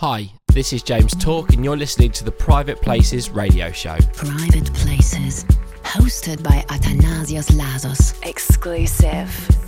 Hi, this is James Talk, and you're listening to the Private Places radio show. Private Places, hosted by Athanasios Lasos. Exclusive.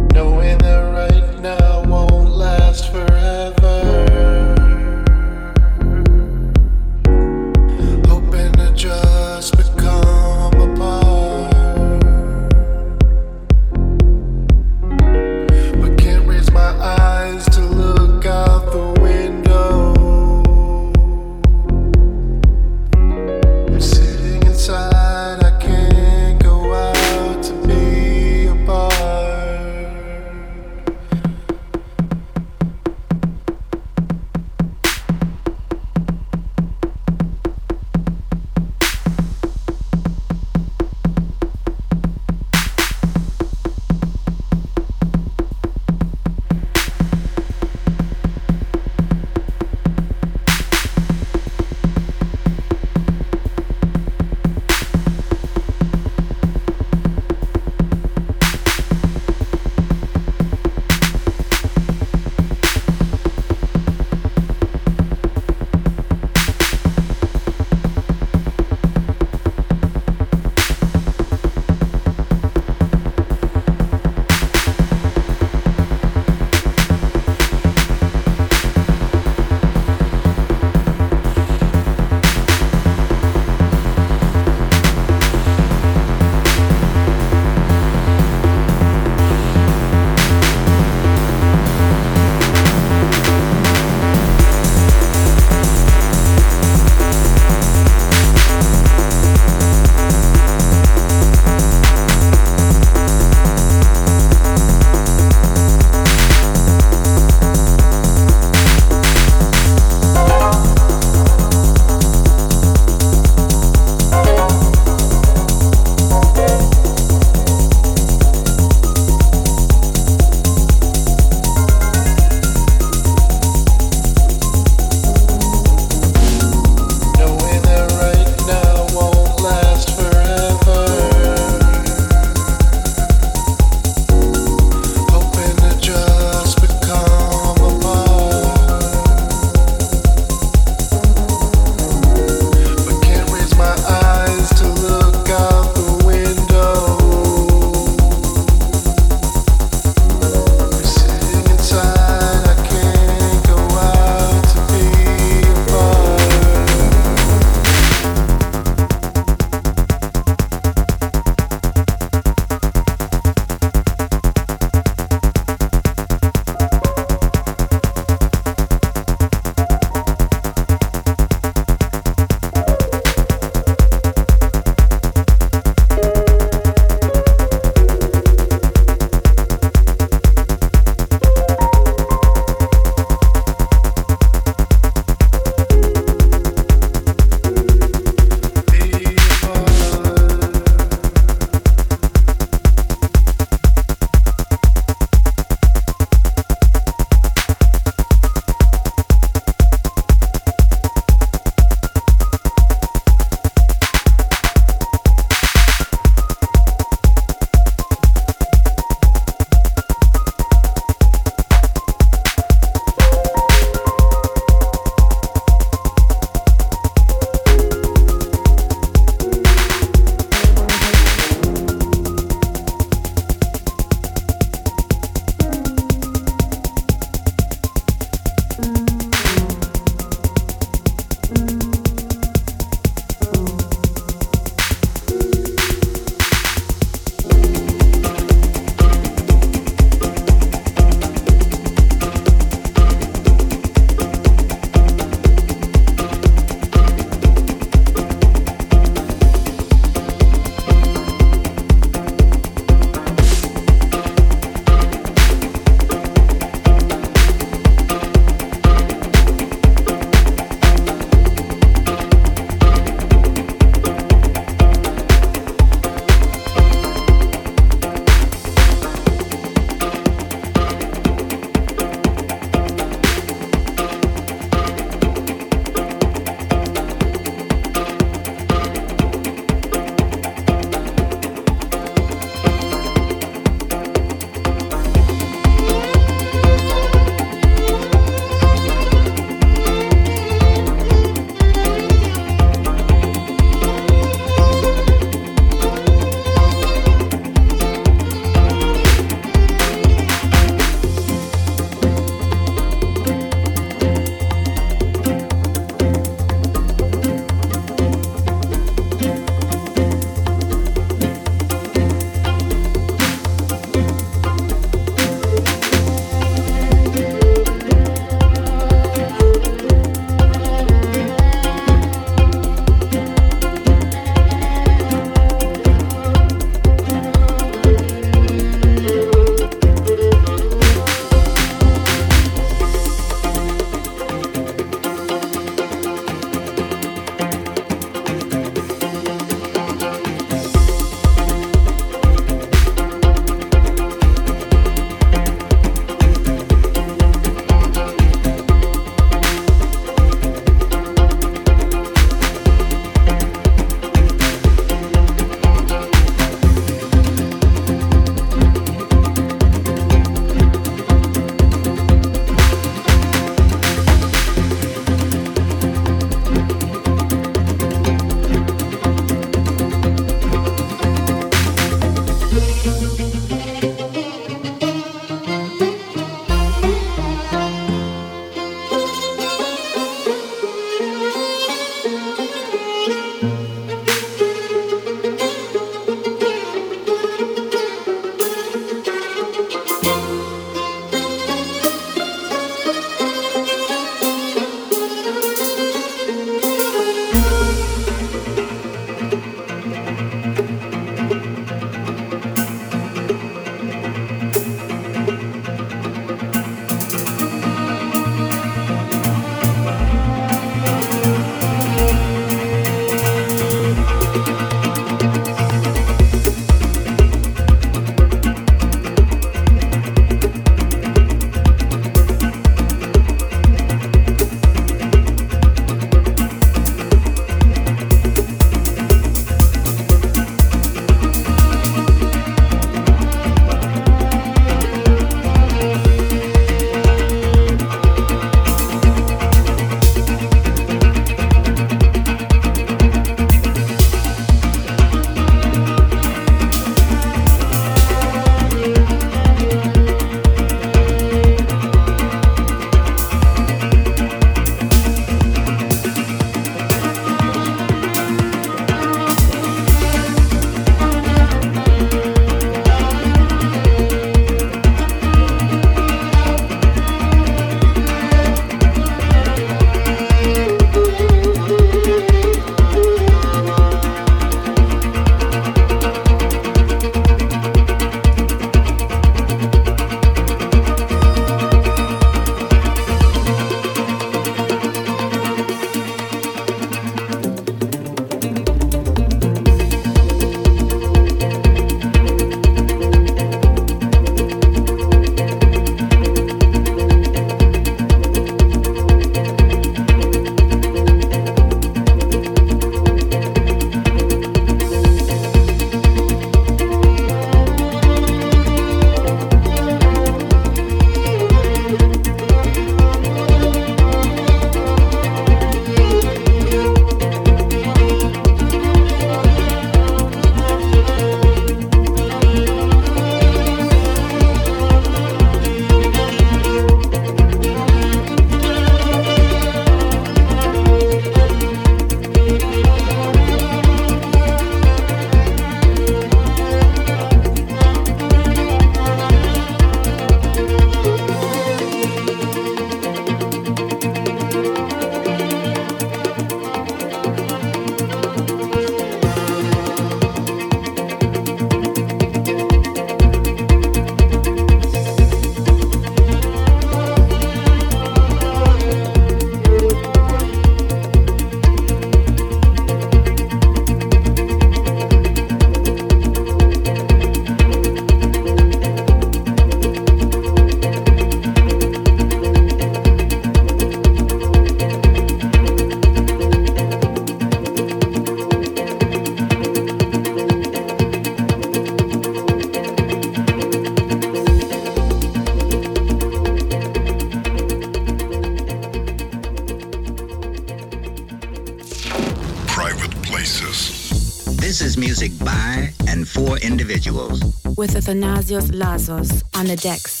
Athanasios Lasos on the decks.